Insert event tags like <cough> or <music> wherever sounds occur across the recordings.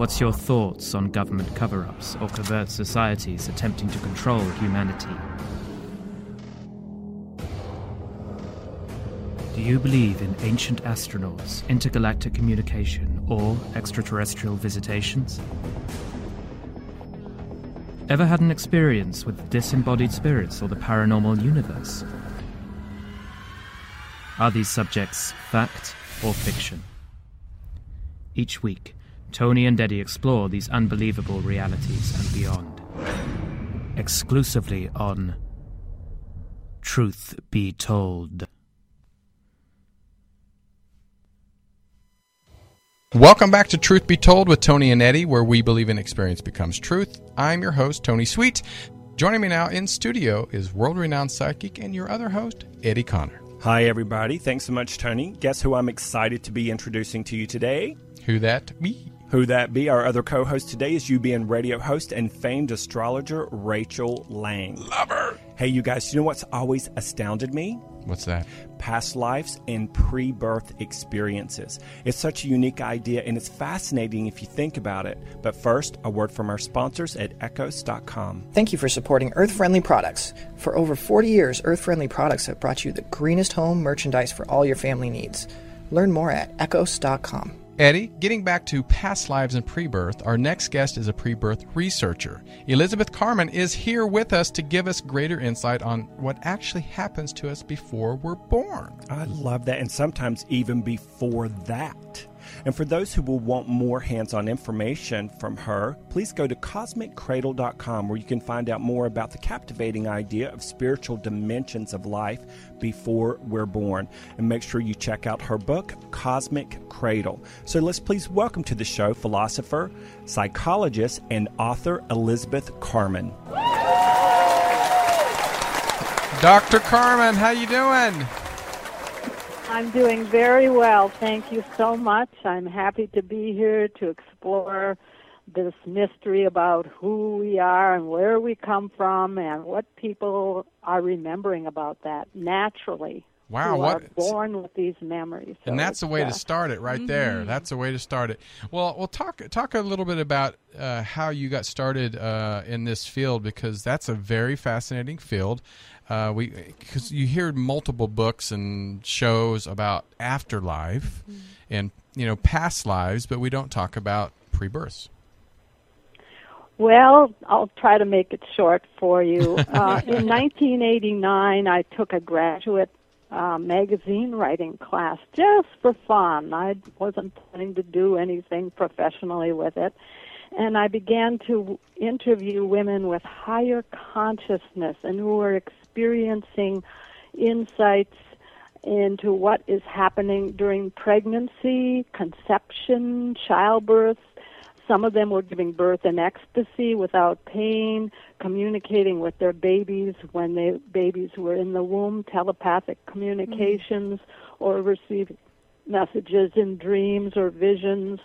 What's your thoughts on government cover ups or covert societies attempting to control humanity? Do you believe in ancient astronauts, intergalactic communication, or extraterrestrial visitations? Ever had an experience with disembodied spirits or the paranormal universe? Are these subjects fact or fiction? Each week, Tony and Eddie explore these unbelievable realities and beyond. Exclusively on Truth Be Told. Welcome back to Truth Be Told with Tony and Eddie, where we believe in experience becomes truth. I'm your host, Tony Sweet. Joining me now in studio is world renowned psychic and your other host, Eddie Connor. Hi, everybody. Thanks so much, Tony. Guess who I'm excited to be introducing to you today? Who that be? Who that be? Our other co host today is UBN radio host and famed astrologer Rachel Lang. Love her. Hey, you guys, you know what's always astounded me? What's that? Past lives and pre birth experiences. It's such a unique idea and it's fascinating if you think about it. But first, a word from our sponsors at ecos.com. Thank you for supporting Earth Friendly Products. For over 40 years, Earth Friendly Products have brought you the greenest home merchandise for all your family needs. Learn more at ecos.com. Eddie, getting back to past lives and pre birth, our next guest is a pre birth researcher. Elizabeth Carman is here with us to give us greater insight on what actually happens to us before we're born. I love that. And sometimes even before that. And for those who will want more hands on information from her, please go to cosmiccradle.com where you can find out more about the captivating idea of spiritual dimensions of life before we're born. And make sure you check out her book, Cosmic Cradle. So let's please welcome to the show philosopher, psychologist, and author Elizabeth Carman. Dr. Carman, how you doing? I'm doing very well. Thank you so much. I'm happy to be here to explore this mystery about who we are and where we come from and what people are remembering about that naturally. Wow, who what are born with these memories. and that's a way it's, to uh, start it right there. That's a way to start it. Well, we'll talk talk a little bit about uh, how you got started uh, in this field because that's a very fascinating field. Uh, we because you hear multiple books and shows about afterlife and you know past lives, but we don't talk about pre-births. Well, I'll try to make it short for you. <laughs> Uh, in 1989, I took a graduate uh, magazine writing class just for fun. I wasn't planning to do anything professionally with it. And I began to interview women with higher consciousness and who were experiencing insights into what is happening during pregnancy, conception, childbirth, some of them were giving birth in ecstasy without pain, communicating with their babies when the babies were in the womb, telepathic communications, or receiving messages in dreams or visions,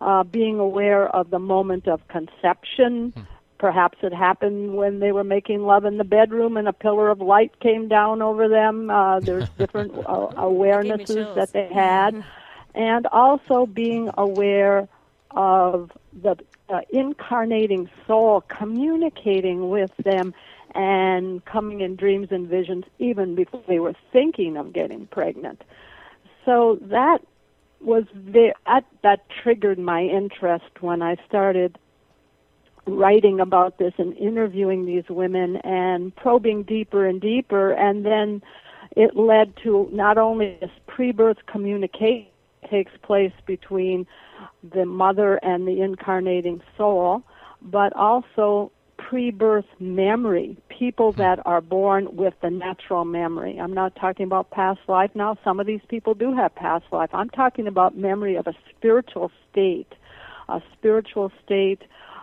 uh, being aware of the moment of conception. Perhaps it happened when they were making love in the bedroom and a pillar of light came down over them. Uh, there's <laughs> different uh, awarenesses chills. that they had. And also being aware of the uh, incarnating soul communicating with them and coming in dreams and visions even before they were thinking of getting pregnant. So that was the, that, that triggered my interest when I started writing about this and interviewing these women and probing deeper and deeper and then it led to not only this pre-birth communication takes place between the mother and the incarnating soul, but also pre-birth memory, people Hmm. that are born with the natural memory. I'm not talking about past life now. Some of these people do have past life. I'm talking about memory of a spiritual state, a spiritual state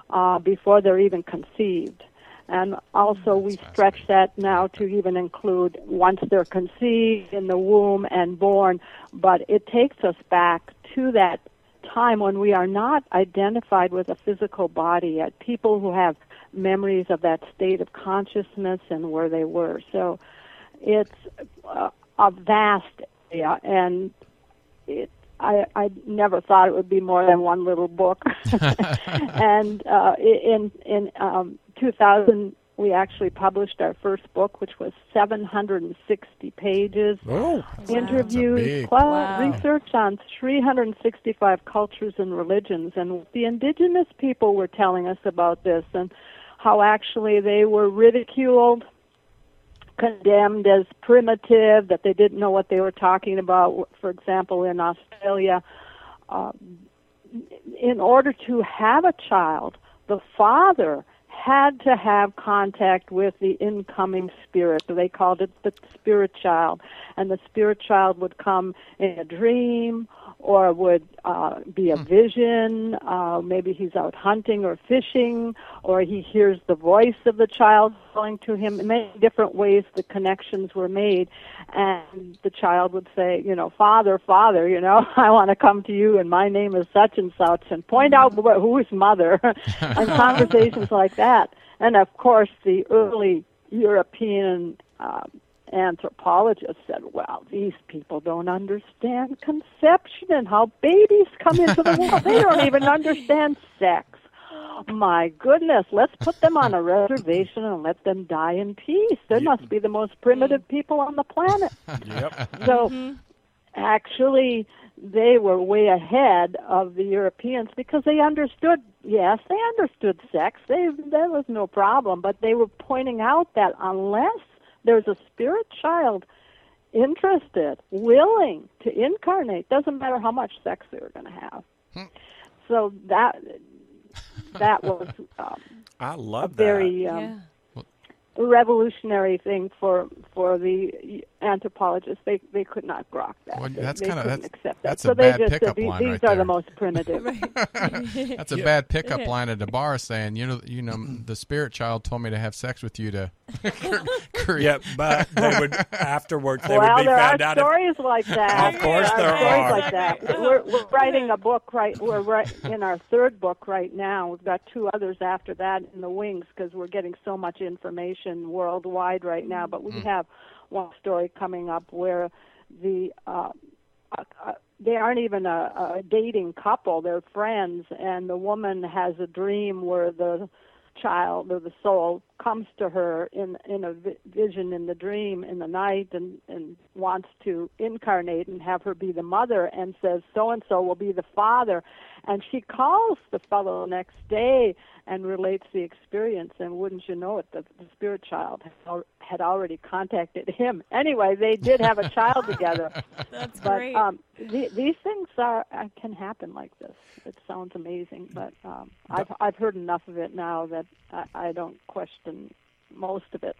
uh, before they're even conceived. And also, we stretch that now to even include once they're conceived in the womb and born. But it takes us back to that time when we are not identified with a physical body yet. People who have memories of that state of consciousness and where they were. So it's uh, a vast area, and it, I, I never thought it would be more than one little book. <laughs> <laughs> and uh, in in um, 2000, we actually published our first book, which was 760 pages. Oh, Interviews, big- Wow. research on 365 cultures and religions, and the indigenous people were telling us about this and how actually they were ridiculed, condemned as primitive, that they didn't know what they were talking about. For example, in Australia, uh, in order to have a child, the father had to have contact with the incoming spirit. They called it the spirit child. And the spirit child would come in a dream or would uh, be a vision. Uh, maybe he's out hunting or fishing, or he hears the voice of the child calling to him. In many different ways, the connections were made, and the child would say, you know, Father, Father, you know, <laughs> I want to come to you, and my name is such and such, and point out wh- who's mother, <laughs> and conversations like that. And of course, the early European. Uh, anthropologists said, well, these people don't understand conception and how babies come into the world. They don't <laughs> even understand sex. My goodness, let's put them on a reservation and let them die in peace. They must be the most primitive people on the planet. <laughs> yep. So mm-hmm. actually, they were way ahead of the Europeans because they understood. Yes, they understood sex. They there was no problem, but they were pointing out that unless there's a spirit child interested, willing to incarnate, doesn't matter how much sex they were going to have. So that that was um, <laughs> I a love that. very um, Yeah. revolutionary thing for for the anthropologists. They they could not grok that. Well, They- that's they kinda- couldn't that's- accept that. that's so a they bad just pickup said, "These- line These right are there." the most primitive. <laughs> <laughs> That's a bad pickup line at the bar saying, you know, you know, the spirit child told me to have sex with you to <laughs> create. Yeah, but they would afterwards they well, would be there found are out. if- stories like that. Of course there there are stories like that. We're, we're writing a book right. We're right in our third book right now. We've got two others after that in the wings because we're getting so much information worldwide right now. But we mm. have one story coming up where the uh, uh, uh, they aren't even a, a dating couple; they're friends, and the woman has a dream where the child or the soul comes to her in in a vi- vision in the dream in the night and and wants to incarnate and have her be the mother and says so and so will be the father and she calls the fellow next day and relates the experience and wouldn't you know it the, the spirit child had, already contacted him anyway they did have a child together <laughs> That's but great. um, the, these things are uh, can happen like this. It sounds amazing, but um, I've I've heard enough of it now that I, I don't question most of it.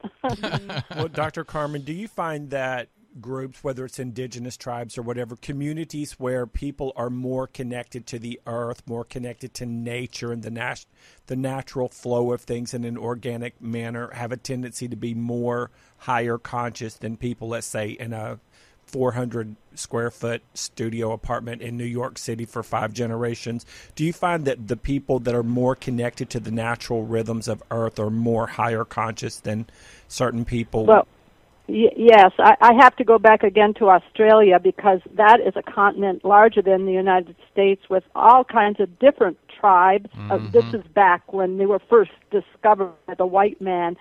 <laughs> well, Dr. Carman, do you find that groups, whether it's indigenous tribes or whatever, communities where people are more connected to the earth, more connected to nature and the nat- the natural flow of things in an organic manner, have a tendency to be more higher conscious than people, let's say, in a 400 square foot studio apartment in New York City for five generations. Do you find that the people that are more connected to the natural rhythms of Earth are more higher conscious than certain people? well, y- yes, I, I have to go back again to Australia because that is a continent larger than the United States with all kinds of different tribes. Uh, this is back when they were first discovered by the white man.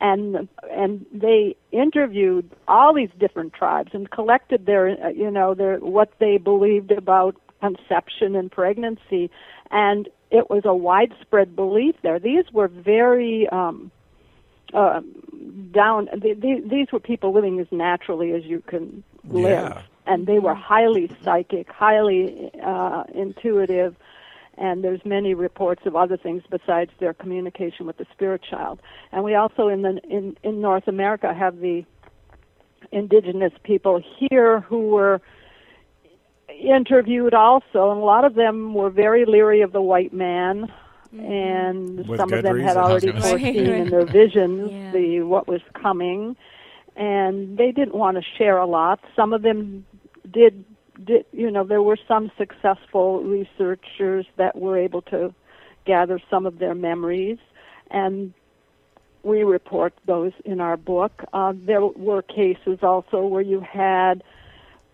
and and they interviewed all these different tribes and collected their uh, you know their what they believed about conception and pregnancy and it was a widespread belief there these were very um uh, down. The, the, these were people living as naturally as you can live, Yeah. and they were highly psychic, highly uh, intuitive. And there's many reports of other things besides their communication with the spirit child. And we also in the in in North America have the indigenous people here who were interviewed also, and a lot of them were very leery of the white man, and With some of them had reason. I was already gonna foreseen in their <laughs> visions Yeah. the what was coming, and they didn't want to share a lot. Some of them did. Did you know there were some successful researchers that were able to gather some of their memories, and we report those in our book. Uh, there were cases also where you had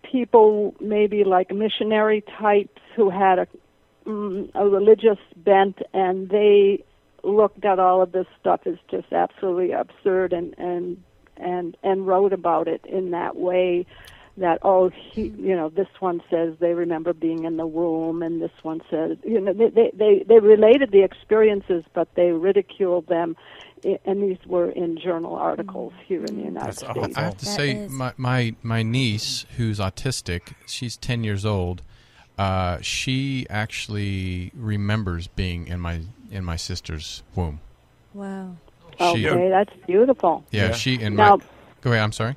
people, maybe like missionary types, who had a, mm, a religious bent, and they looked at all of this stuff as just absolutely absurd, and and and and wrote about it in that way. That oh he you know this one says they remember being in the womb and this one says you know they they they, they related the experiences but they ridiculed them i- and these were in journal articles here in the United That's States. awful. I have to That say, is- my, my my niece, who's autistic, she's ten years old. Uh, she actually remembers being in my in my sister's womb. Wow. She, Okay, that's beautiful. yeah, Yeah. she and Now- my. Go ahead. I'm sorry.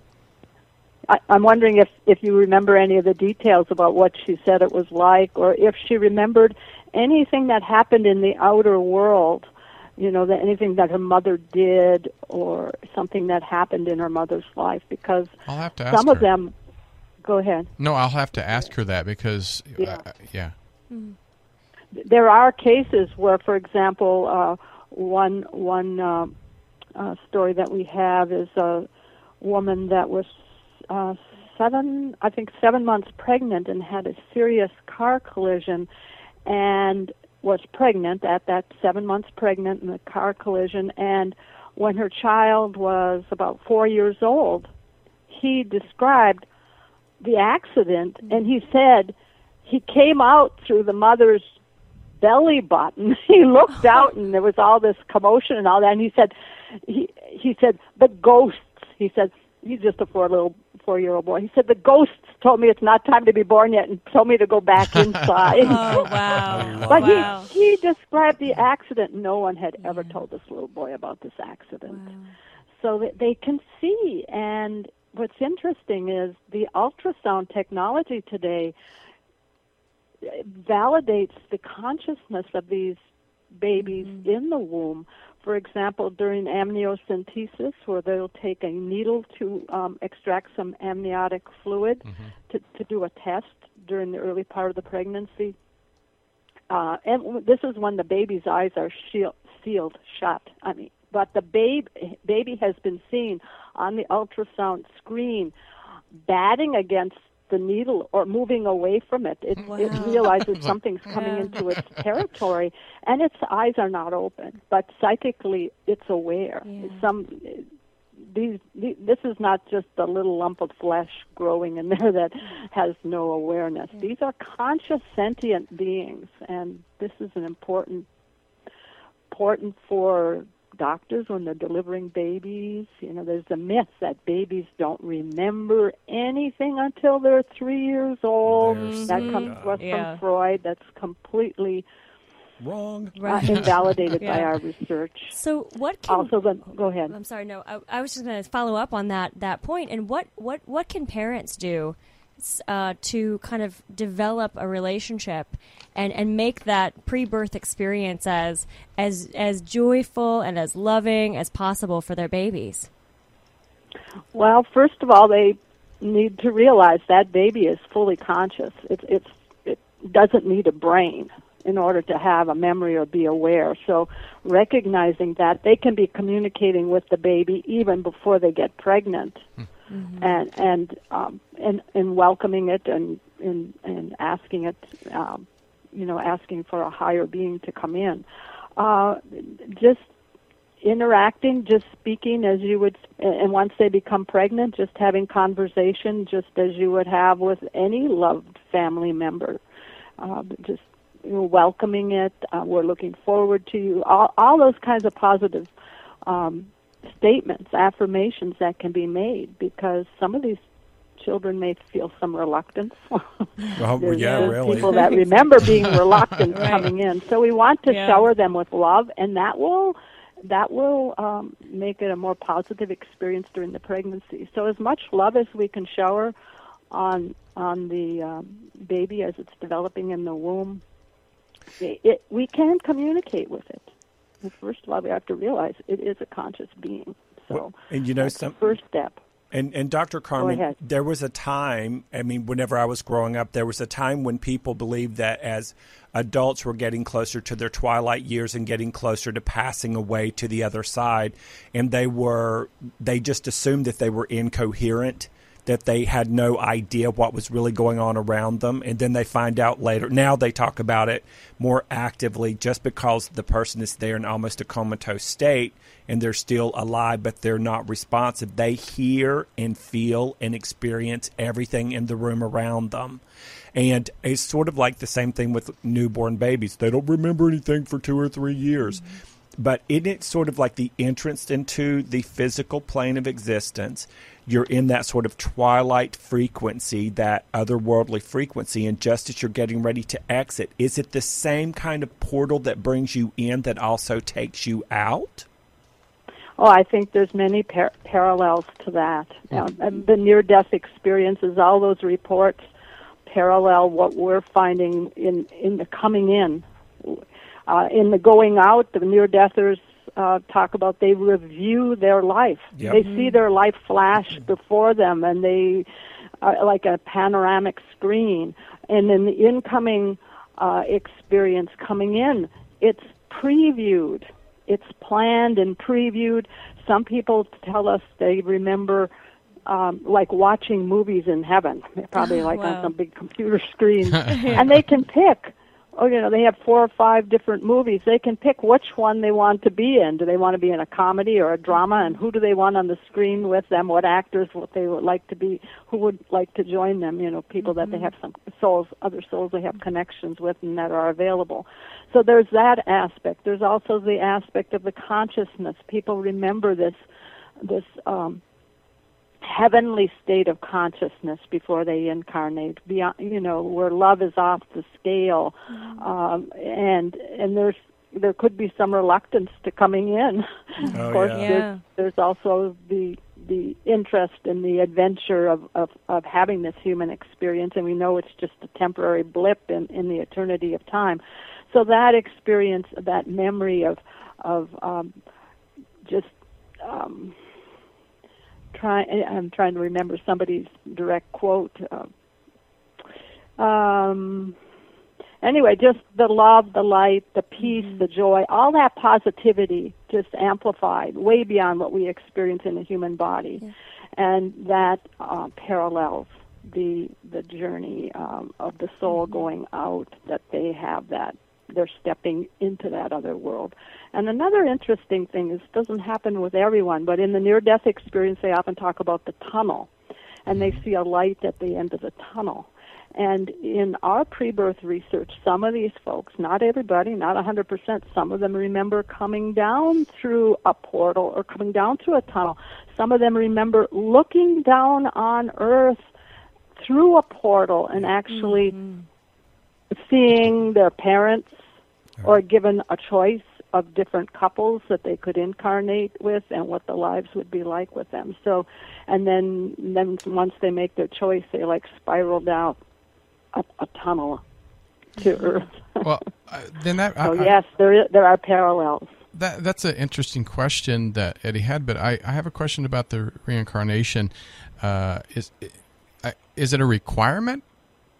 I, I'm wondering if if you remember any of the details about what she said it was like, or if she remembered anything that happened in the outer world. You know, that anything that her mother did, or something that happened in her mother's life, because I'll have to ask some her. of them. Go ahead. No, I'll have to ask her that because. Yeah. Uh, yeah. there are cases where, for example, uh, one one uh, uh, story that we have is a woman that was uh, seven, I think, seven months pregnant and had a serious car collision, and was pregnant at that seven months pregnant in the car collision, and when her child was about four years old, he described the accident, mm-hmm. and he said he came out through the mother's belly button. <laughs> he looked <laughs> out, and there was all this commotion and all that. And he said, he he said the ghosts. He said he's just a four little four year old boy. He said the ghosts told me it's not time to be born yet, and told me to go back <laughs> inside. Oh wow. Oh, but wow. he he described the accident. No one had ever told this little boy about this accident. So that they can see. And what's interesting is the ultrasound technology today validates the consciousness of these babies in the womb. For example, during amniocentesis, where they'll take a needle to um, extract some amniotic fluid to, to do a test during the early part of the pregnancy. Uh, and this is when the baby's eyes are shield, sealed shut. I mean, but the babe, baby has been seen on the ultrasound screen batting against the needle or moving away from it. It, it realizes <laughs> something's coming Yeah. into its territory, and its eyes are not open, but psychically it's aware. Yeah. Some these, the- this is not just a little lump of flesh growing in <laughs> there that has no awareness. These are conscious sentient beings, and this is an important important for doctors when they're delivering babies. You know, there's a myth that babies don't remember anything until they're three years old. There's that comes dumb. to us Yeah. from Freud. That's completely Wrong. uh, Right. invalidated by our research. <laughs> So what can Also, then go ahead. I'm sorry. No, I, I was just going to follow up on that that point. And what what what can parents do s- uh, to kind of develop a relationship and and make that pre-birth experience as as as joyful and as loving as possible for their babies? Well, first of all, they need to realize that baby is fully conscious. It's it's it doesn't need a brain in order to have a memory or be aware. So, recognizing that they can be communicating with the baby even before they get pregnant, and and um, and and welcoming it and and and asking it, um, you know, asking for a higher being to come in. Uh, just interacting, just speaking as you would, and once they become pregnant, just having conversation, just as you would have with any loved family member. Uh, just you know, welcoming it. Uh, we're looking forward to you. All, all those kinds of positive um, statements, affirmations that can be made because some of these children may feel some reluctance. <laughs> Well, There's yeah, those really. people that remember being <laughs> reluctant Right. coming in. So we want to Yeah. shower them with love, and that will that will um, make it a more positive experience during the pregnancy. So as much love as we can shower on on the um, baby as it's developing in the womb, it, it, we can communicate with it. And first of all, we have to realize it is a conscious being. So Well, and you know that's the some first step. And and Dr. Carman, there was a time, I mean, whenever I was growing up, there was a time when people believed that as adults were getting closer to their twilight years and getting closer to passing away to the other side, and they were they just assumed that they were incoherent, that they had no idea what was really going on around them, and then they find out later. Now they talk about it more actively just because the person is there in almost a comatose state and they're still alive, but they're not responsive. They hear and feel and experience everything in the room around them. And it's sort of like the same thing with newborn babies. They don't remember anything for two or three years. Mm-hmm. But isn't it sort of like the entrance into the physical plane of existence? You're in that sort of twilight frequency, that otherworldly frequency, and just as you're getting ready to exit, is it the same kind of portal that brings you in that also takes you out? Oh, I think there's many par- parallels to that. Now, and the near-death experiences, all those reports parallel what we're finding in in the coming in. Uh, in the going out, the near-deathers uh, talk about they review their life. Yep. They see their life flash before them, and they uh, like a panoramic screen. And in the incoming uh, experience coming in, it's previewed. It's planned and previewed. Some people tell us they remember um, like watching movies in heaven, probably <laughs> like Wow. on some big computer screen, <laughs> and they can pick. Oh, you know, they have four or five different movies. They can pick which one they want to be in. Do they want to be in a comedy or a drama? And who do they want on the screen with them? What actors what they would like to be? Who would like to join them? You know, people that they have some souls, other souls they have connections with, and that are available. So there's that aspect. There's also the aspect of the consciousness. People remember this, this. um heavenly state of consciousness before they incarnate beyond you know where love is off the scale um and and there's there could be some reluctance to coming in <laughs> Oh, of course yeah. Yeah. there's, there's also the the interest in the adventure of, of of having this human experience and we know it's just a temporary blip in in the eternity of time so that experience that memory of of um just um try I'm trying to remember somebody's direct quote. Uh, um, anyway, just the love, the light, the peace, the joy, all that positivity just amplified way beyond what we experience in the human body, and that uh, parallels the the journey um, of the soul going out. That they have that they're stepping into that other world. And another interesting thing is it doesn't happen with everyone, but in the near death experience they often talk about the tunnel and they mm-hmm. see a light at the end of the tunnel. And in our pre-birth research, some of these folks, not everybody, not 100%, some of them remember coming down through a portal or coming down through a tunnel. Some of them remember looking down on earth through a portal and actually mm-hmm. Seeing their parents or given a choice of different couples that they could incarnate with and what the lives would be like with them. So, and then then once they make their choice, they like spiral down a, a tunnel to Earth. Well, uh, then that <laughs> so I, I- yes, there is, there are parallels. that that's an interesting question that Eddie had, but I, I have a question about the reincarnation. Uh, is is it a requirement,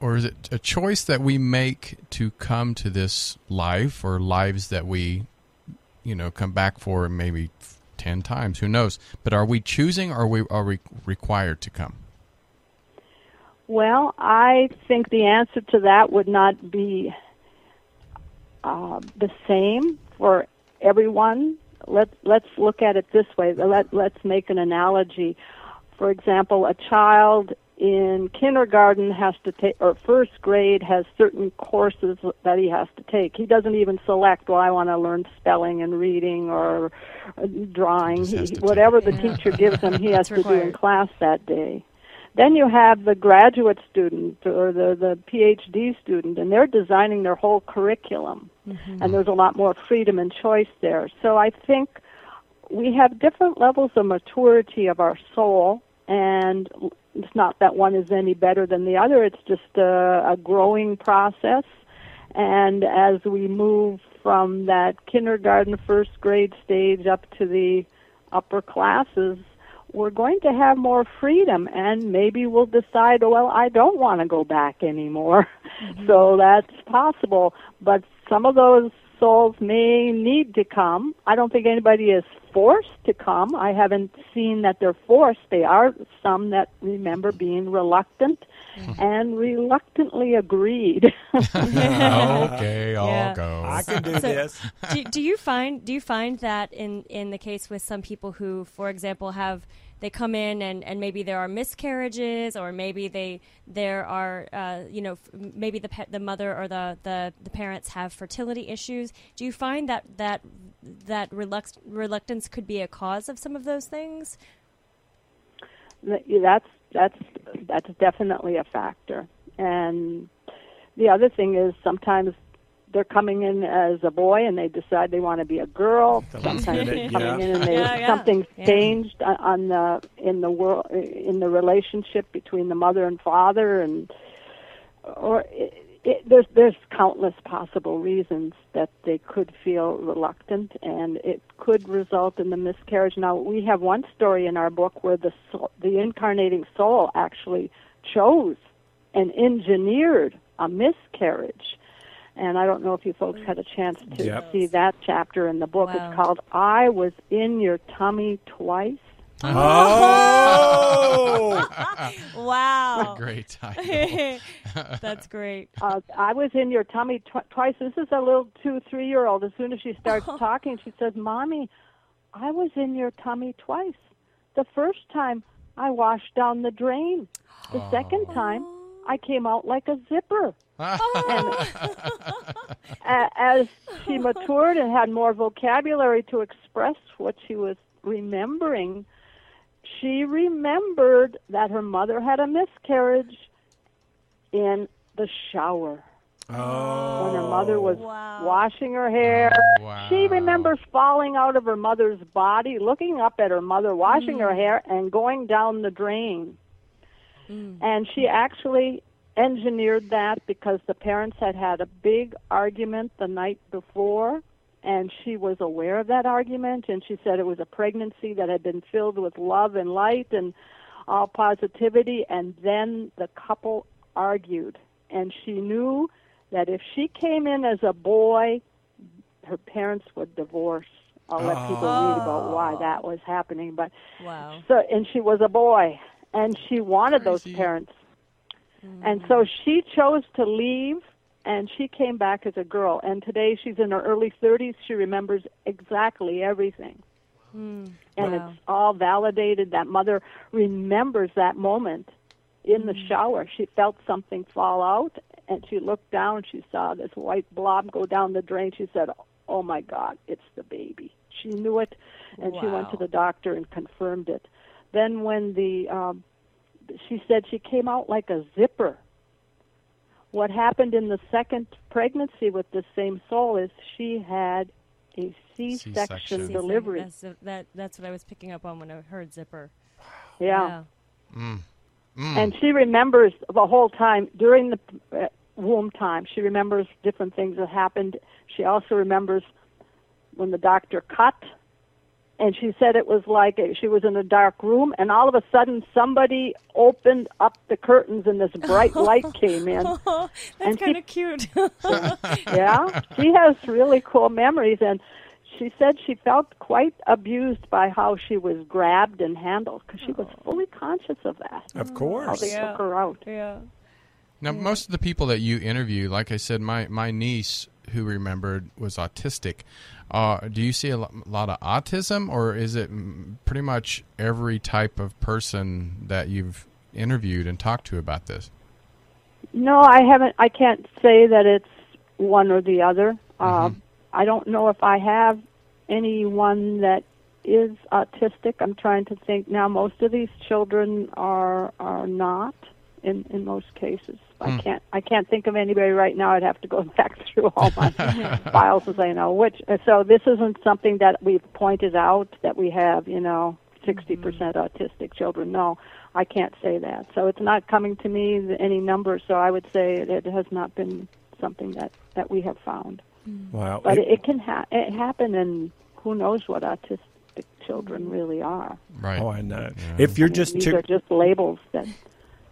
or is it a choice that we make to come to this life or lives that we, you know, come back for maybe ten times? Who knows? But are we choosing, or are we are we required to come? Well, I think the answer to that would not be uh, the same for everyone. Let Let's look at it this way. Let Let's make an analogy. For example, a child in kindergarten has to take or first grade has certain courses that he has to take. He doesn't even select, well, I want to learn spelling and reading or uh, drawing. He, to take whatever it. the teacher gives him, he <laughs> has It's to do in class that day. Then you have the graduate student or the, the PhD student, and they're designing their whole curriculum. And there's a lot more freedom and choice there. So I think we have different levels of maturity of our soul, and it's not that one is any better than the other. It's just a, a growing process. And as we move from that kindergarten, first grade stage up to the upper classes, we're going to have more freedom, and maybe we'll decide, well, I don't want to go back anymore. <laughs> Mm-hmm. So that's possible. But some of those souls may need to come. I don't think anybody is forced to come. I haven't seen that they're forced. They are some that remember being reluctant mm-hmm. and reluctantly agreed. <laughs> <laughs> okay, I'll Yeah. go. I can do So- this. do, do you find do you find that in in the case with some people who, for example, have they come in and, and maybe there are miscarriages or maybe they there are uh, you know maybe the pe- the mother or the, the, the parents have fertility issues. Do you find that that that reluct- reluctance could be a cause of some of those things? that's that's that's definitely a factor. And the other thing is sometimes they're coming in as a boy and they decide they want to be a girl. The Sometimes they're coming yeah. in and they, <laughs> Yeah, yeah. something's Yeah. changed on- on the in the world in the relationship between the mother and father and or it, it, there's there's countless possible reasons that they could feel reluctant, and it could result in the miscarriage. Now we have one story in our book where the soul, the incarnating soul actually chose and engineered a miscarriage. And I don't know if you folks had a chance to Yep. see that chapter in the book. Wow. It's called "I Was in Your Tummy Twice." Oh, <laughs> Wow, Great title. <laughs> that's great. uh, I was in your tummy tw- twice. This is a little two, three year old. As soon as she starts talking, she says, Mommy, I was in your tummy twice. The first time, I washed down the drain. The second time, I came out like a zipper. And <laughs> a- as she matured and had more vocabulary to express what she was remembering, she remembered that her mother had a miscarriage in the shower oh. when her mother was Wow. washing her hair. Oh, wow. She remembers falling out of her mother's body, looking up at her mother washing her mm. hair, and going down the drain. Mm. And she actually engineered that because the parents had had a big argument the night before, and she was aware of that argument. And she said it was a pregnancy that had been filled with love and light and all positivity. And then the couple argued, and she knew that if she came in as a boy, her parents would divorce. I'll let people read about oh. why that was happening, but Wow. so and she was a boy, and she wanted those parents, and so she chose to leave, and she came back as a girl. And today she's in her early 30s. She remembers exactly everything, and Wow. it's all validated. That mother remembers that moment in the shower. She felt something fall out, and she looked down. She saw this white blob go down the drain. She said, "Oh my God, it's the baby." She knew it, and she went to the doctor and confirmed it. Then when the um, she said she came out like a zipper. What happened in the second pregnancy with the same soul is she had a C-section, C-section. delivery. That's, that, that's what I was picking up on when I heard zipper. yeah. Mm. and she remembers the whole time during the uh, womb time. She remembers different things that happened. She also remembers when the doctor cut, and she said it was like a, she was in a dark room, and all of a sudden somebody opened up the curtains, and this bright <laughs> light came in. Oh, <laughs> that's kind of cute. <laughs> yeah, she has really cool memories, and she said she felt quite abused by how she was grabbed and handled because she was oh. fully conscious of that. Of oh, course How course. they Yeah. took her out. yeah. Now, most of the people that you interview, like I said, my, my niece who remembered was autistic. Uh, do you see a lot of autism, or is it pretty much every type of person that you've interviewed and talked to about this? No, I haven't. I can't say that it's one or the other. Uh, I don't know if I have anyone that is autistic. I'm trying to think now. Most of these children are are not in in most cases. I hmm. can't I can't think of anybody right now. I'd have to go <laughs> back through all my <laughs> files and say no. Which uh, so this isn't something that we've pointed out that we have. You know, 60 hmm. percent autistic children. No, I can't say that. So it's not coming to me any numbers. So I would say that it has not been something that that we have found. Hmm. Wow. But It- it, it can ha- it happen, and who knows what autistic children really are. Right. oh, I know. If you're just These tu- are just labels that.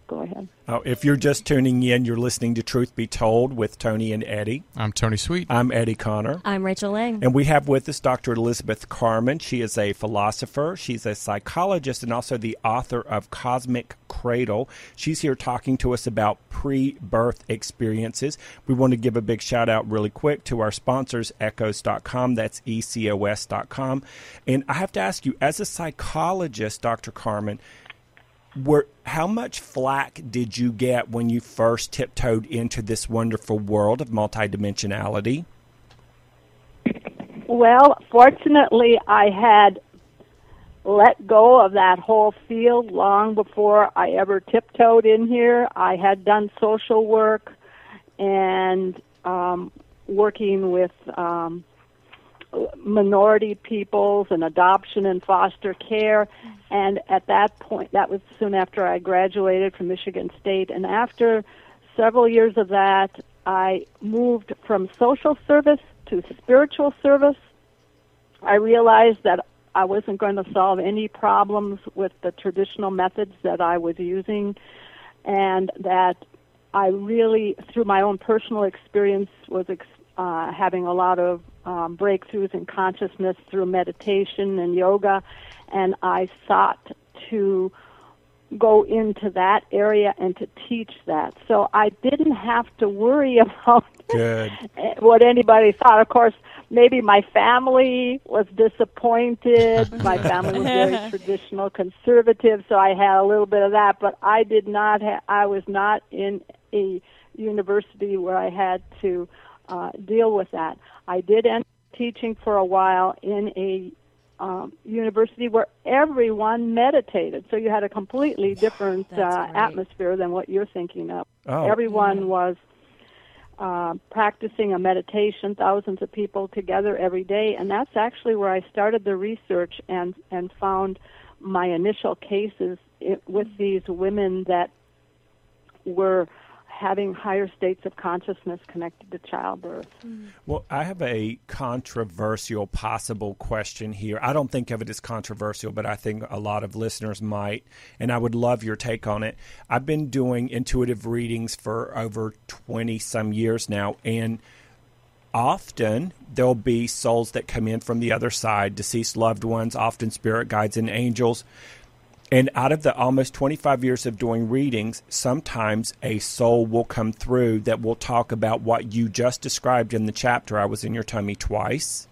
Go ahead. oh, if you're just tuning in, you're listening to Truth Be Told with Tony and Eddie. I'm Tony Sweet. I'm Eddie Connor. I'm Rachel Lang. And we have with us Dr. Elizabeth Carman. She is a philosopher, she's a psychologist, and also the author of Cosmic Cradle. She's here talking to us about pre birth experiences. We want to give a big shout out really quick to our sponsors, ecos.com. That's E ecos.com. And I have to ask you, as a psychologist, Dr. Carman, were how much flack did you get when you first tiptoed into this wonderful world of multidimensionality? Well, fortunately, I had let go of that whole field long before I ever tiptoed in here. I had done social work and um, working with um, minority peoples and adoption and foster care. And at that point, that was soon after I graduated from Michigan State. And after several years of that, I moved from social service to spiritual service. I realized that I wasn't going to solve any problems with the traditional methods that I was using, and that I really, through my own personal experience, was ex- uh, having a lot of um, breakthroughs in consciousness through meditation and yoga, and I sought to go into that area and to teach that. So I didn't have to worry <laughs> about <laughs> what anybody thought. Of course, maybe my family was disappointed. <laughs> my family was very traditional, conservative, so I had a little bit of that. But I did not. Ha- I was not in a university where I had to uh, deal with that. I did end up teaching for a while in a um, university where everyone meditated. So you had a completely different uh, That's atmosphere than what you're thinking of. Oh. Everyone was uh, practicing a meditation, thousands of people together every day, and that's actually where I started the research and and found my initial cases i with these women that were having higher states of consciousness connected to childbirth. Mm. Well, I have a controversial possible question here. I don't think of it as controversial, but I think a lot of listeners might, and I would love your take on it. I've been doing intuitive readings for over 20 some years now, and often there'll be souls that come in from the other side, deceased loved ones, often spirit guides and angels. And out of the almost 25 years of doing readings, sometimes a soul will come through that will talk about what you just described in the chapter. I was in your tummy twice.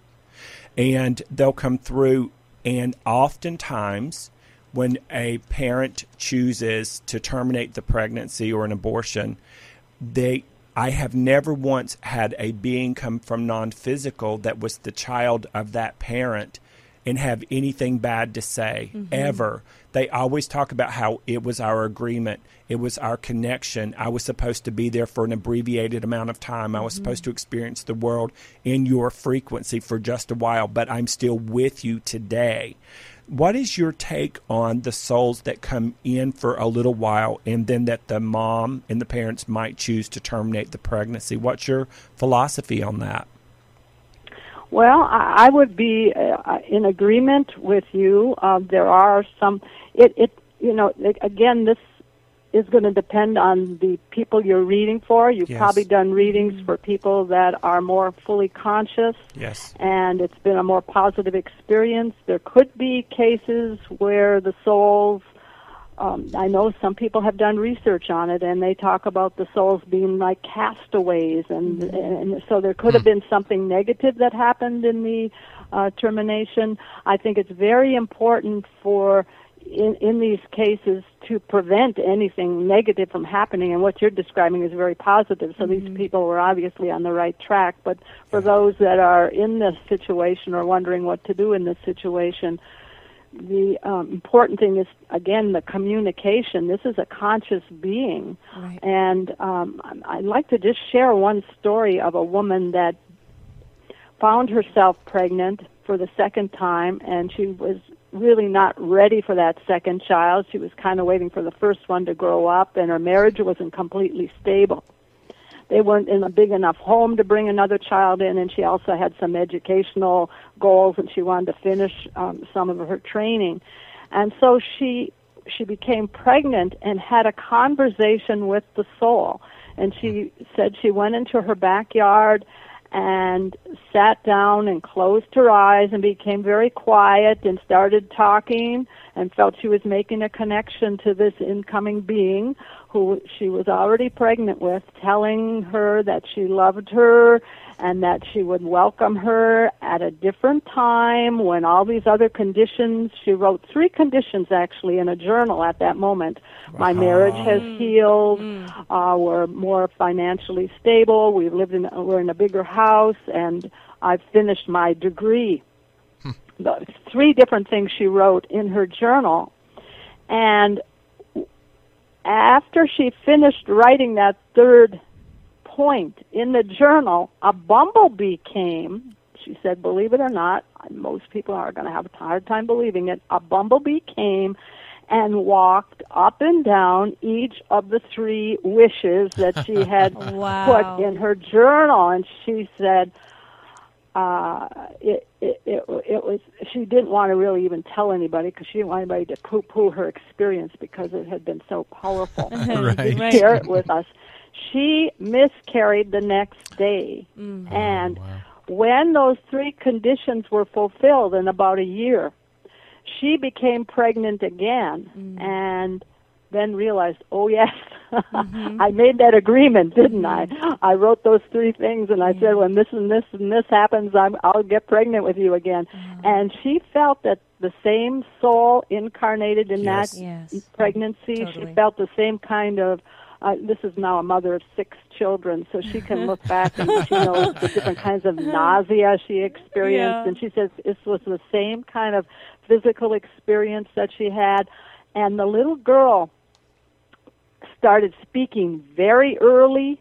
And they'll come through, and oftentimes, when a parent chooses to terminate the pregnancy or an abortion, they I have never once had a being come from non physical that was the child of that parent and have anything bad to say mm-hmm. ever. They always talk about how it was our agreement, it was our connection. I was supposed to be there for an abbreviated amount of time. I was supposed mm-hmm. to experience the world in your frequency for just a while, but I'm still with you today. What is your take on the souls that come in for a little while and then that the mom and the parents might choose to terminate the pregnancy? What's your philosophy on that? Well, I I would be uh, in agreement with you. Uh, there are some. It, it, you know, it- again, this is going to depend on the people you're reading for. You've Yes. probably done readings for people that are more fully conscious, Yes. and it's been a more positive experience. There could be cases where the souls. Um, I know some people have done research on it, and they talk about the souls being like castaways, and, and so there could have been something negative that happened in the uh, termination. I think it's very important for in, in these cases to prevent anything negative from happening. And what you're describing is very positive. So these people were obviously on the right track. But for those that are in this situation or wondering what to do in this situation, the um, important thing is again the communication. This is a conscious being, Right. and um, I'd like to just share one story of a woman that found herself pregnant for the second time, and she was really not ready for that second child. She was kind of waiting for the first one to grow up, and her marriage wasn't completely stable. They weren't in a big enough home to bring another child in, and she also had some educational goals, and she wanted to finish um, some of her training. And so she she became pregnant and had a conversation with the soul. And she said she went into her backyard and sat down and closed her eyes and became very quiet and started talking and felt she was making a connection to this incoming being who she was already pregnant with, telling her that she loved her and that she would welcome her at a different time when all these other conditions, she wrote three conditions actually in a journal at that moment. My marriage has hmm. healed, hmm. uh, we're more financially stable, we've lived in, we're in a bigger house, and I've finished my degree. Hmm. The three different things she wrote in her journal. And after she finished writing that third point in the journal, a bumblebee came. She said, believe it or not, most people are going to have a hard time believing it. A bumblebee came and walked up and down each of the three wishes that she had <laughs> Wow. put in her journal. And she said, uh, it, it, it, it was, she didn't want to really even tell anybody because she didn't want anybody to poo poo her experience because it had been so powerful <laughs> Right. <laughs> Right. share it with us. She miscarried the next day, and when those three conditions were fulfilled in about a year, she became pregnant again, and then realized, oh yes, <laughs> Mm-hmm. I made that agreement, didn't I? Mm-hmm. I wrote those three things, and I said, when this and this and this happens, I'm, I'll get pregnant with you again. Uh-huh. And she felt that the same soul incarnated in Yes. that Yes. pregnancy. Totally. She felt the same kind of. Uh, this is now a mother of six children, so she can uh-huh. look back and she knows <laughs> the different kinds of nausea she experienced. Yeah. And she says this was the same kind of physical experience that she had. And the little girl started speaking very early.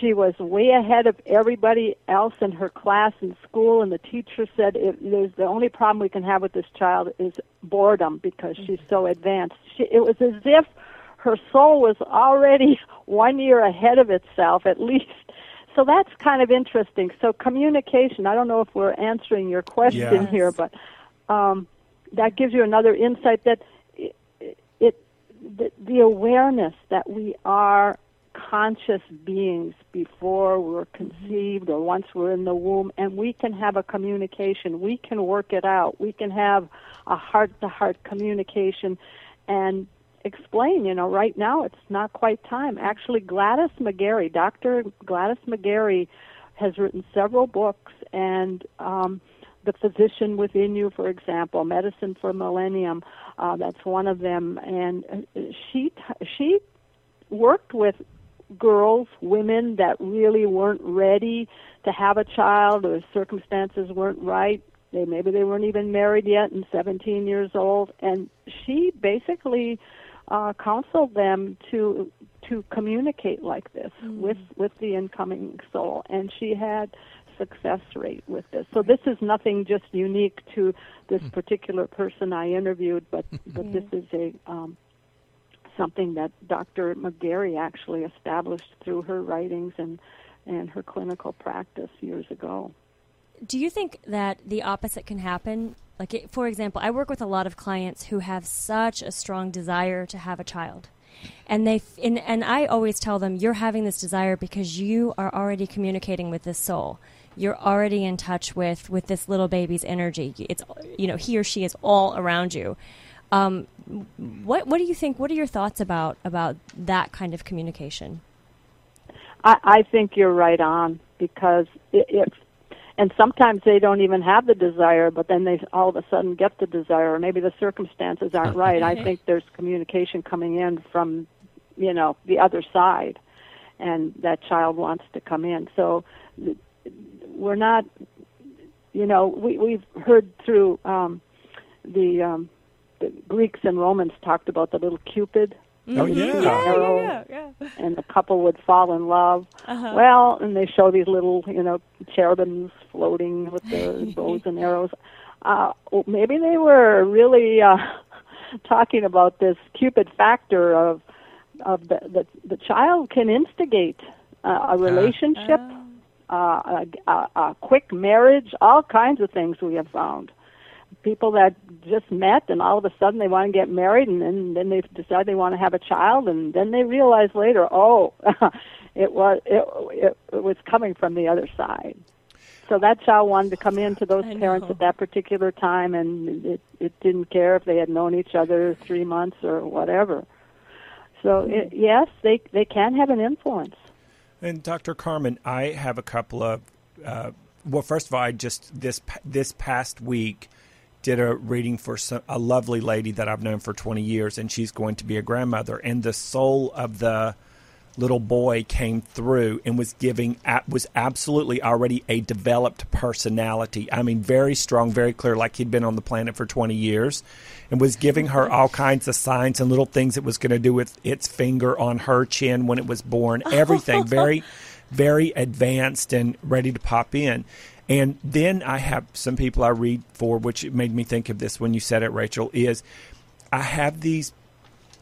She was way ahead of everybody else in her class in school, and the teacher said, if "There's the only problem we can have with this child is boredom because she's so advanced." She, it was as if her soul was already <laughs> one year ahead of itself, at least. So that's kind of interesting. So communication. I don't know if we're answering your question Yes. here, but um, that gives you another insight that it, it the, the awareness that we are conscious beings before we're conceived or once we're in the womb and we can have a communication we can work it out we can have a heart to heart communication and explain you know right now it's not quite time actually Gladys McGarey Dr. Gladys McGarey has written several books and um the physician within you, for example, medicine for millennium. Uh, that's one of them, and uh, she t- she worked with girls, women that really weren't ready to have a child, or circumstances weren't right. They maybe they weren't even married yet, and 17 years old, and she basically uh, counseled them to to communicate like this with with the incoming soul, and she had success rate with this. So this is nothing just unique to this particular person I interviewed, but but this is a um, something that Dr. McGarey actually established through her writings and and her clinical practice years ago. Do you think that the opposite can happen? Like, it, for example, I work with a lot of clients who have such a strong desire to have a child. And they f- and, and I always tell them you're having this desire because you are already communicating with this soul. You're already in touch with with this little baby's energy. It's you know he or she is all around you. Um, what what do you think? What are your thoughts about about that kind of communication? I, I think you're right on because it, it and sometimes they don't even have the desire, but then they all of a sudden get the desire, or maybe the circumstances aren't right. I think there's communication coming in from, you know, the other side, and that child wants to come in. So we're not, you know, we we've heard through um, the, um, the Greeks and Romans talked about the little Cupid Oh yeah. Yeah, yeah, yeah, and the couple would fall in love. Uh-huh. Well, and they show these little, you know, cherubims floating with the <laughs> bows and arrows. Uh, well, maybe they were really uh, <laughs> talking about this Cupid factor of of the the, the child can instigate uh, a relationship, uh, a, a, a quick marriage, all kinds of things we have found. People that just met and all of a sudden they want to get married and then then they decide they want to have a child and then they realize later, oh, <laughs> it was it, it, it was coming from the other side. So that child wanted to come in to those parents at that particular time, and it it didn't care if they had known each other three months or whatever. So it, yes, they they can have an influence. And Dr. Carman, I have a couple of. Uh, well, first of all, I just this this past week did a reading for some, a lovely lady that I've known for 20 years, and she's going to be a grandmother. And the soul of the little boy came through and was giving was absolutely already a developed personality. I mean, very strong, very clear, like he'd been on the planet for 20 years, and was giving her all kinds of signs and little things it was going to do with its finger on her chin when it was born. <laughs> Everything very, very advanced and ready to pop in. And then I have some people I read for, which made me think of this when you said it, Rachel. Is I have these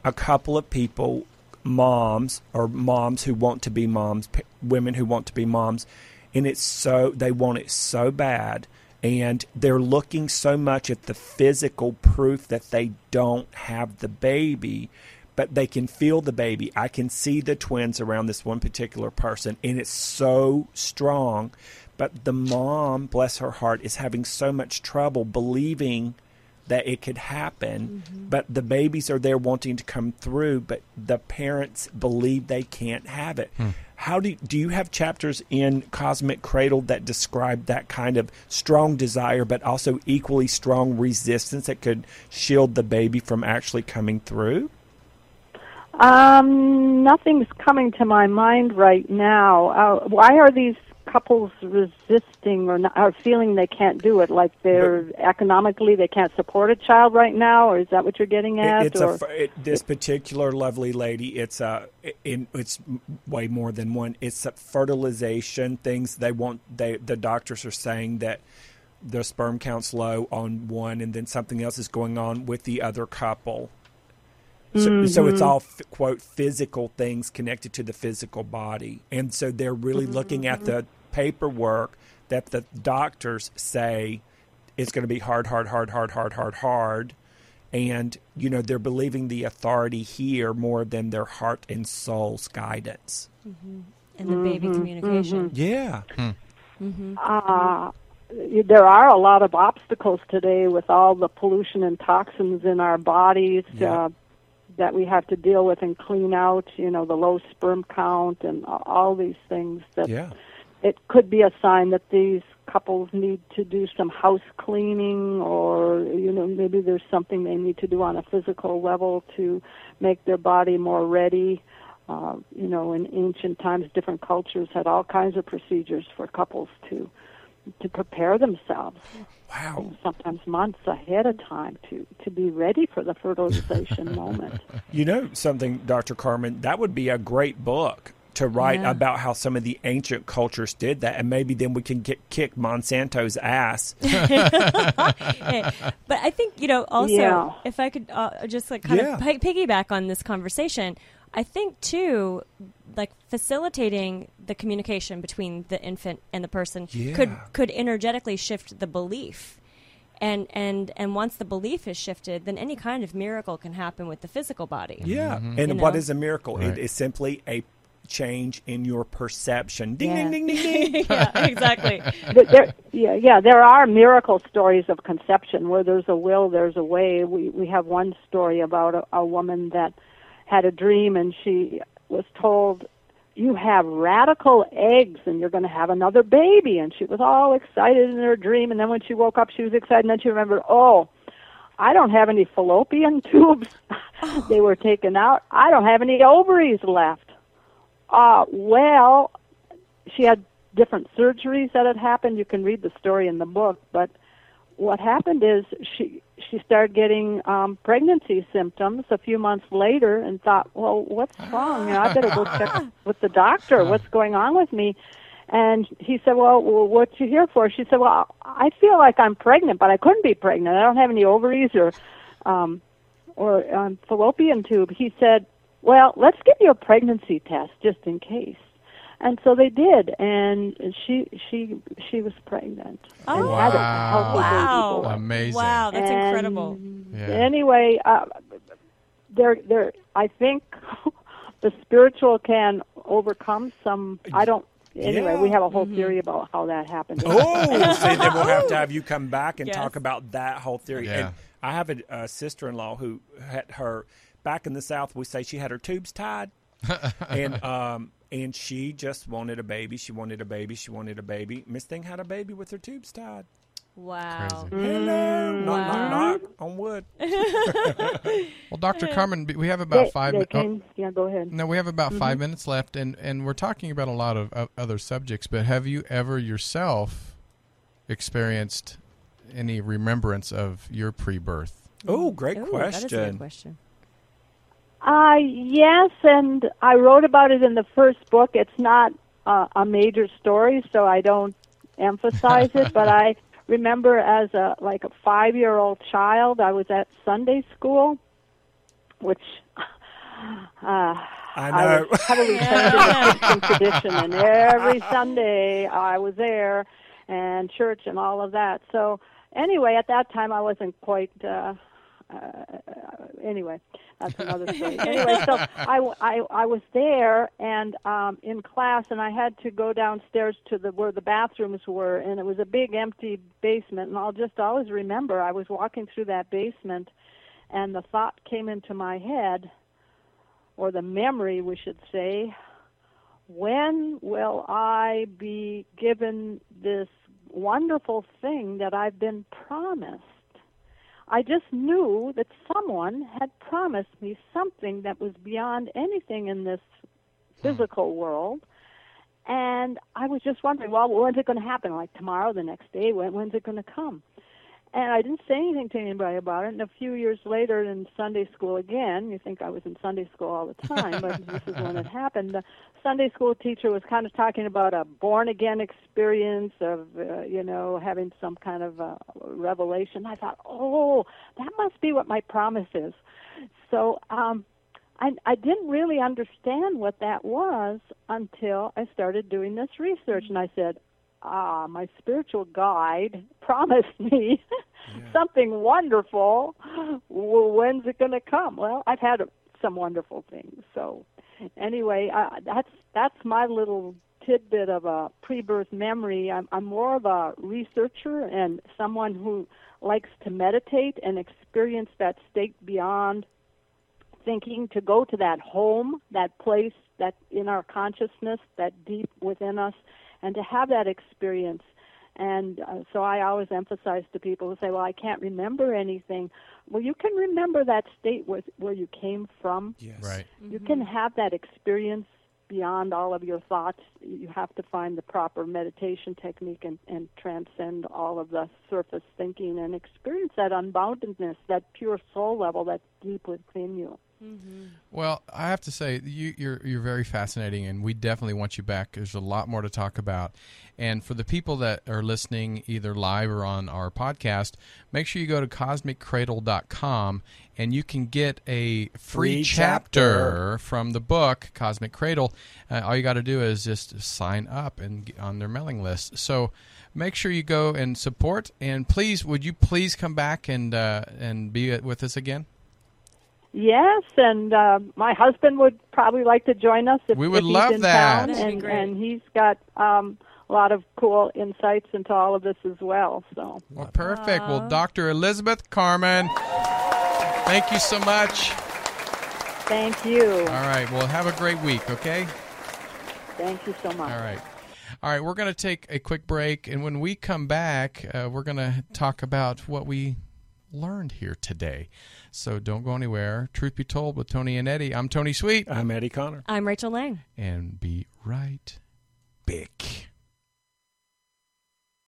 a couple of people, moms or moms who want to be moms, p- women who want to be moms, and it's so they want it so bad, and they're looking so much at the physical proof that they don't have the baby. But they can feel the baby. I can see the twins around this one particular person, and it's so strong. But the mom, bless her heart, is having so much trouble believing that it could happen, but the babies are there wanting to come through, but the parents believe they can't have it. How do do you have chapters in Cosmic Cradle that describe that kind of strong desire, but also equally strong resistance that could shield the baby from actually coming through? Um, nothing's coming to my mind right now. Uh, why are these couples resisting or, not, or feeling they can't do it? Like they're economically they can't support a child right now, or is that what you're getting at? it's or a it, this particular lovely lady. It's uh, a in it's way more than one. It's a fertilization things. They want they the doctors are saying that the sperm count's low on one, and then something else is going on with the other couple. So, so it's mm-hmm. all quote physical things connected to the physical body, and so they're really looking at mm-hmm. the paperwork that the doctors say is going to be hard, hard, hard, hard, hard, hard, hard, and you know they're believing the authority here more than their heart and soul's guidance. Mm-hmm. And the baby mm-hmm. communication. Mm-hmm. Yeah, hmm. uh, there are a lot of obstacles today with all the pollution and toxins in our bodies uh, Yeah. uh, that we have to deal with and clean out. You know, the low sperm count and all these things that yeah. It could be a sign that these couples need to do some house cleaning or you know maybe there's something they need to do on a physical level to make their body more ready uh, you know in ancient times different cultures had all kinds of procedures for couples to to prepare themselves Wow. sometimes months ahead of time to to be ready for the fertilization <laughs> moment You know something, Dr. Carman? That would be a great book to write Yeah. about how some of the ancient cultures did that, and maybe then we can get kick Monsanto's ass. <laughs> Hey, but I think you know also Yeah. if I could uh, just like kind Yeah. of pi- piggyback on this conversation, I think too, like facilitating the communication between the infant and the person could Yeah. could energetically shift the belief. And, and and once the belief is shifted, then any kind of miracle can happen with the physical body. Yeah. And You know? is a miracle? Right. It is simply a change in your perception. Ding, Yeah. ding, ding, ding, <laughs> ding. yeah, exactly. <laughs> There- there, yeah, yeah, there are miracle stories of conception where there's a will, there's a way. We we have one story about a, a woman that had a dream and she was told, you have radical eggs and you're going to have another baby. And she was all excited in her dream. And then when she woke up, she was excited. And then she remembered, oh, I don't have any fallopian tubes. <laughs> they were taken out. I don't have any ovaries left. Uh, well, she had different surgeries that had happened. You can read the story in the book, but what happened is she she started getting um pregnancy symptoms a few months later and thought, "Well, what's wrong? You know, I better go check <laughs> with the doctor. What's going on with me?" And he said, "Well, what you here for?" She said, "Well, I feel like I'm pregnant, but I couldn't be pregnant. I don't have any ovaries or um or um, fallopian tube." He said, "Well, let's give you a pregnancy test just in case." And so they did, and she she she was pregnant. and Oh, had a Wow. Wow. Amazing. Wow, that's And incredible. Yeah. Anyway, uh, there, there. I think <laughs> the spiritual can overcome some. I don't. Anyway, Yeah. we have a whole theory about how that happened. Oh, see, then we'll have to have you come back and Yes. talk about that whole theory. Yeah. And I have a, a sister-in-law who had her back in the South. We say she had her tubes tied, and <laughs> um, and she just wanted a baby. She wanted a baby. She wanted a baby. Miss Thing had a baby with her tubes tied. Wow. Crazy. Hello, knock, knock, Wow. knock on wood. <laughs> Well, Dr. Carman, we have about They, five they minutes. came, yeah, go ahead. No, we have about five minutes left, and, and we're talking about a lot of uh, other subjects. But have you ever yourself experienced any remembrance of your pre-birth? Oh, great Ooh, That is a good question. Uh, yes, and I wrote about it in the first book. It's not uh, a major story, so I don't emphasize it. But I <laughs> remember as a like a five-year-old child, I was at Sunday school, which uh, I I know. was heavily <laughs> Christian tradition, and every Sunday I was there, and church and all of that. So anyway, at that time I wasn't quite. Uh, anyway, that's another <laughs> story. anyway, so I, I, I was there and um, in class, and I had to go downstairs to the where the bathrooms were, and it was a big empty basement. And I'll just always remember I was walking through that basement, and the thought came into my head, or the memory, we should say, when will I be given this wonderful thing that I've been promised? I just knew that someone had promised me something that was beyond anything in this physical world. And I was just wondering, well, when's it going to happen? Like tomorrow, the next day? When, when's it going to come? And I didn't say anything to anybody about it. And a few years later in Sunday school again, you think I was in Sunday school all the <laughs> time, but this is when it happened. The Sunday school teacher was kind of talking about a born again experience of, uh, you know, having some kind of uh, revelation. I thought, oh, that must be what my promise is. So um, I, I didn't really understand what that was until I started doing this research. And I said, ah, my spiritual guide <laughs> promised me something wonderful. Well, when's it going to come? Well, I've had some wonderful things. So, anyway, uh, that's that's my little tidbit of a pre-birth memory. I'm, I'm more of a researcher and someone who likes to meditate and experience that state beyond thinking to go to that home, that place that in our consciousness, that deep within us, and to have that experience. And uh, so I always emphasize to people who say, "Well, I can't remember anything." Well, you can remember that state where where you came from. Yes. Right. You can have that experience beyond all of your thoughts. You have to find the proper meditation technique and, and transcend all of the surface thinking and experience that unboundedness, that pure soul level that's deep within you. Well, I have to say you, you're you're very fascinating, and we definitely want you back. There's a lot more to talk about, and for the people that are listening either live or on our podcast, make sure you go to cosmiccradle.com and you can get a free, Free chapter, chapter. from the book Cosmic Cradle. Uh, all you got to do is just sign up and get on their mailing list. So make sure you go and support, and please, would you please come back and uh, and be with us again? Yes, and uh, my husband would probably like to join us if, We would if he's love in that. town, and, and he's got um, a lot of cool insights into all of this as well. So Well, perfect. Well, Dr. Elizabeth Carman, thank you so much. thank you. All right. Well, have a great week, okay? Thank you so much. All right. All right, we're going to take a quick break, and when we come back, uh, we're going to talk about what we learned here today. So don't go anywhere. Truth be told, with Tony and Eddie, I'm Tony Sweet, I'm Eddie Connor. I'm Rachel Lang. and be right back.